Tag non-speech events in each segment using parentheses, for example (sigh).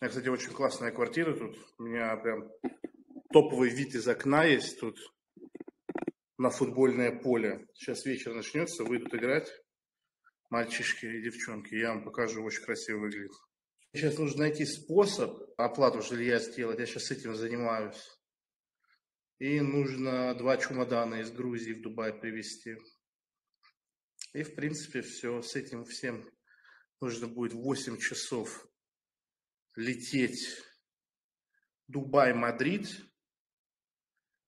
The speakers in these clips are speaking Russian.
Меня, кстати, очень классная квартира тут. У меня прям топовый вид из окна есть тут на футбольное поле. Сейчас вечер начнется, выйдут играть мальчишки и девчонки. Я вам покажу, очень красиво выглядит. Сейчас нужно найти способ оплату жилья сделать. Я сейчас этим занимаюсь. И нужно два чемодана из Грузии в Дубай привезти. И, в принципе, все. С этим всем нужно будет 8 часов лететь Дубай-Мадрид.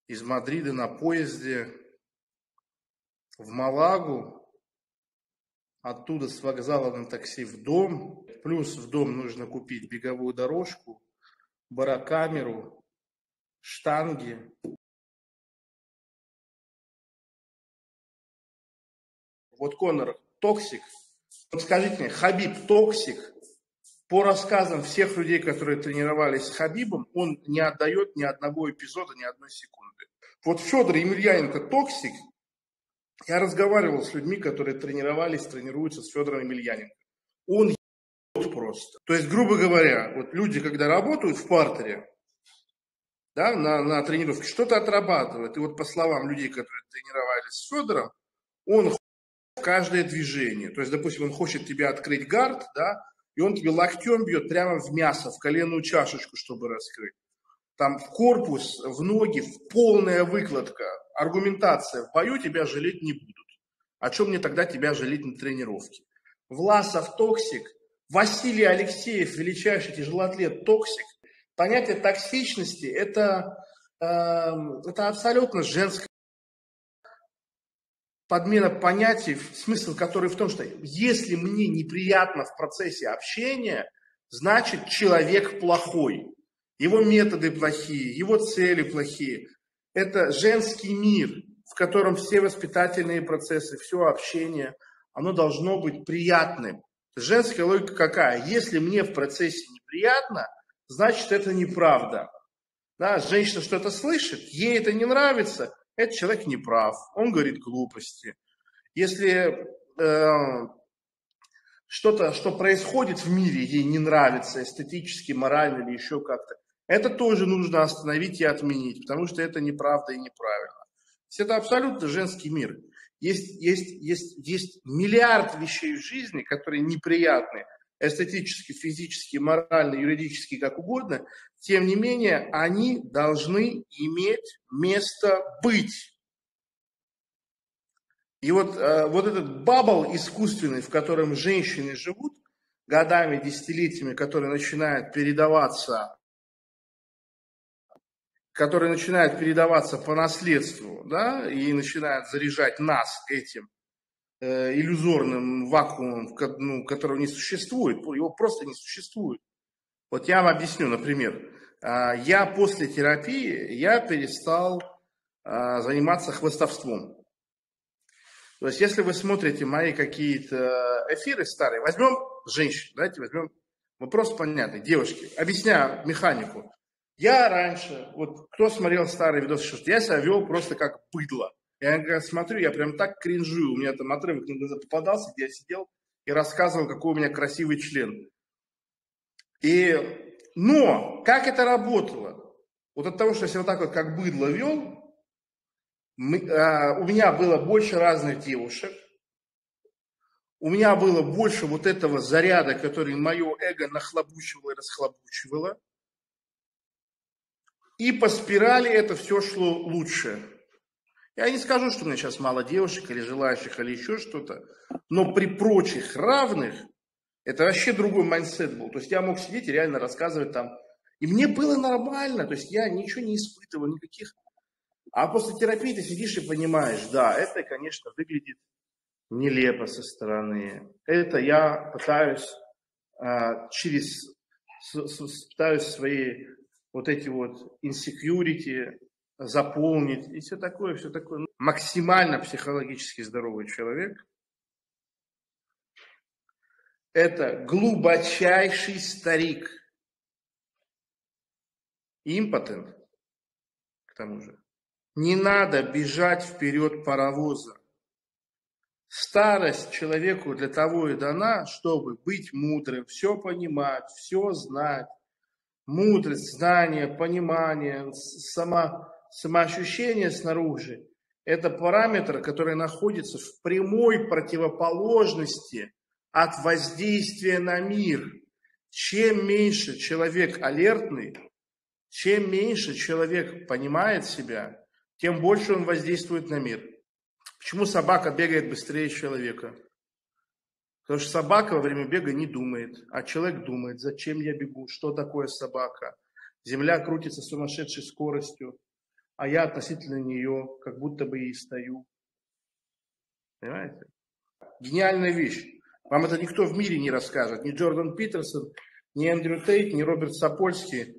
Из Мадрида на поезде в Малагу. Оттуда с вокзала на такси в дом. Плюс в дом нужно купить беговую дорожку, барокамеру, штанги, Вот Конор токсик. Вот скажите мне, Хабиб токсик? По рассказам всех людей, которые тренировались с Хабибом, он не отдает ни одного эпизода, ни одной секунды. Вот Федор Емельяненко токсик. Я разговаривал с людьми, которые тренировались, тренируются с Федором Емельяненко. Он просто. То есть, грубо говоря, вот люди, когда работают в партере, да, на, на тренировке, что-то отрабатывают. И вот по словам людей, которые тренировались с Федором, он каждое движение. То есть, допустим, он хочет тебе открыть guard, да, и он тебе локтем бьет прямо в мясо, в коленную чашечку, чтобы раскрыть. Там в корпус, в ноги, в полная выкладка. Аргументация. В бою тебя жалеть не будут. О чем мне тогда тебя жалеть на тренировке? Власов токсик, Василий Алексеев, величайший тяжелоатлет токсик. Понятие токсичности это, э, это абсолютно женское подмена понятий, смысл который в том, что если мне неприятно в процессе общения, значит человек плохой. Его методы плохие, его цели плохие. Это женский мир, в котором все воспитательные процессы, все общение, оно должно быть приятным. Женская логика какая? Если мне в процессе неприятно, значит это неправда. Да, женщина что-то слышит, ей это не нравится, этот человек не прав, он говорит глупости. Если э, что-то, что происходит в мире, ей не нравится эстетически, морально или еще как-то, это тоже нужно остановить и отменить, потому что это неправда и неправильно. Это абсолютно женский мир. Есть, есть, есть, есть миллиард вещей в жизни, которые неприятны, эстетически, физически, морально, юридически, как угодно, тем не менее, они должны иметь место быть. И вот, э, вот этот бабл искусственный, в котором женщины живут годами, десятилетиями, который начинает передаваться который начинает передаваться по наследству, да, и начинает заряжать нас этим иллюзорным вакуумом, ну, которого не существует, его просто не существует. Вот я вам объясню, например, э, я после терапии, я перестал э, заниматься хвостовством. То есть, если вы смотрите мои какие-то эфиры старые, возьмем женщин, давайте возьмем вопрос понятный, девушки, объясняю механику. Я раньше, вот кто смотрел старые видосы, я себя вел просто как быдло. Я когда смотрю, я прям так кринжую. У меня там отрывок на глаза попадался, где я сидел и рассказывал, какой у меня красивый член. И, но, как это работало? Вот от того, что я себя вот так вот как быдло вел, мы, а, у меня было больше разных девушек, у меня было больше вот этого заряда, который мое эго нахлобучивало и расхлобучивало. И по спирали это все шло лучше. Я не скажу, что у меня сейчас мало девушек или желающих, или еще что-то, но при прочих равных это вообще другой mindset был. То есть я мог сидеть и реально рассказывать там. И мне было нормально, то есть я ничего не испытывал, никаких... А после терапии ты сидишь и понимаешь, да, это, конечно, выглядит нелепо со стороны. Это я пытаюсь а, через... С, с, пытаюсь свои вот эти вот insecurity, заполнить и все такое, все такое. Максимально психологически здоровый человек – это глубочайший старик, импотент, к тому же. Не надо бежать вперед паровоза. Старость человеку для того и дана, чтобы быть мудрым, все понимать, все знать, мудрость, знание, понимание, само, самоощущение снаружи – это параметры, которые находятся в прямой противоположности от воздействия на мир. Чем меньше человек алертный, чем меньше человек понимает себя, тем больше он воздействует на мир. Почему собака бегает быстрее человека? Потому что собака во время бега не думает, а человек думает, зачем я бегу, что такое собака. Земля крутится с сумасшедшей скоростью, а я относительно нее как будто бы и стою. Понимаете? Гениальная вещь. Вам это никто в мире не расскажет. Ни Джордан Питерсон, ни Эндрю Тейт, ни Роберт Сапольский,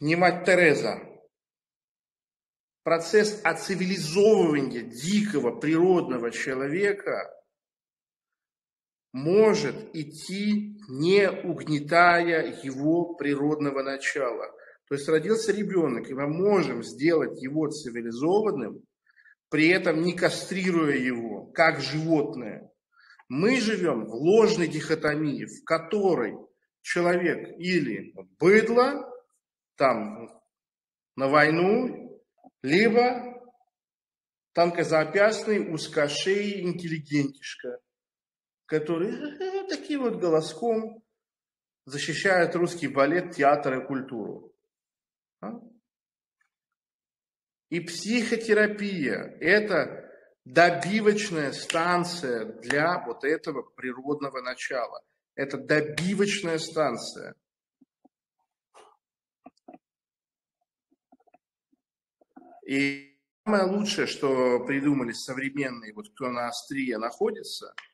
ни мать Тереза. Процесс оцивилизовывания дикого природного человека – может идти, не угнетая его природного начала. То есть родился ребенок, и мы можем сделать его цивилизованным, при этом не кастрируя его, как животное. Мы живем в ложной дихотомии, в которой человек или быдло, там на войну, либо тонкозапястный, узкошей интеллигентишка – которые э, (laughs) таким вот голоском защищают русский балет, театр и культуру. А? И психотерапия – это добивочная станция для вот этого природного начала. Это добивочная станция. И самое лучшее, что придумали современные, вот кто на острие находится –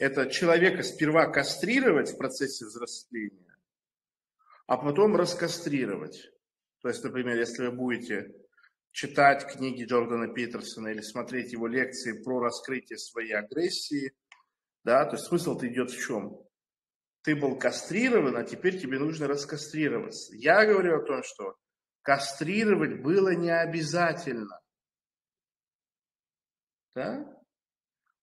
это человека сперва кастрировать в процессе взросления, а потом раскастрировать. То есть, например, если вы будете читать книги Джордана Питерсона или смотреть его лекции про раскрытие своей агрессии, да, то есть смысл-то идет в чем? Ты был кастрирован, а теперь тебе нужно раскастрироваться. Я говорю о том, что кастрировать было не обязательно. Да?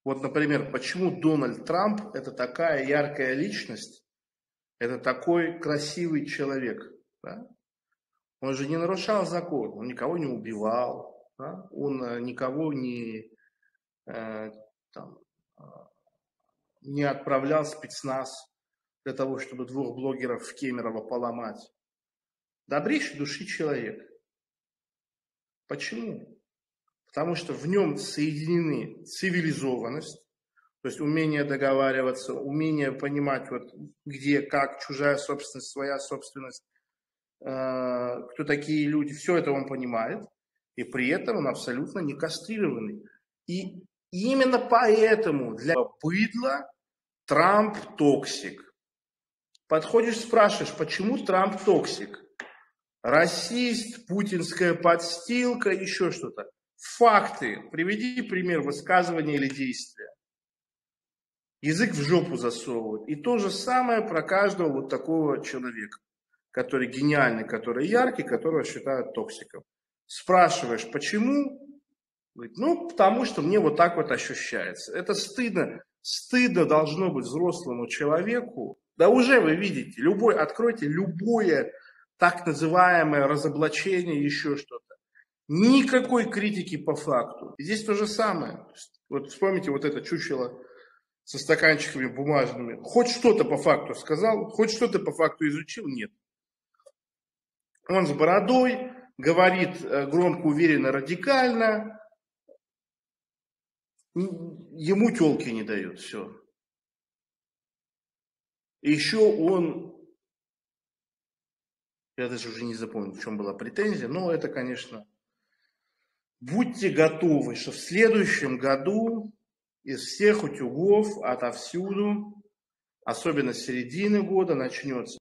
Вот, например, почему Дональд Трамп – это такая яркая личность, это такой красивый человек. Да? Он же не нарушал закон, он никого не убивал, да? он э, никого не, э, там, э, не отправлял спецназ для того, чтобы двух блогеров в Кемерово поломать. Добрейший души человек. Почему? потому что в нем соединены цивилизованность, то есть умение договариваться, умение понимать, вот где, как, чужая собственность, своя собственность, кто такие люди, все это он понимает, и при этом он абсолютно не кастрированный. И именно поэтому для быдла Трамп токсик. Подходишь, спрашиваешь, почему Трамп токсик? Расист, путинская подстилка, еще что-то. Факты. Приведи пример высказывания или действия. Язык в жопу засовывают. И то же самое про каждого вот такого человека, который гениальный, который яркий, которого считают токсиком. Спрашиваешь, почему? Говорит, ну, потому что мне вот так вот ощущается. Это стыдно. Стыдно должно быть взрослому человеку. Да уже вы видите, любой, откройте любое так называемое разоблачение, еще что-то. Никакой критики по факту. здесь то же самое. Вот вспомните вот это чучело со стаканчиками бумажными. Хоть что-то по факту сказал, хоть что-то по факту изучил? Нет. Он с бородой, говорит э, громко, уверенно, радикально. Ему телки не дают, все. Еще он, я даже уже не запомнил, в чем была претензия, но это, конечно, Будьте готовы, что в следующем году из всех утюгов, отовсюду, особенно с середины года, начнется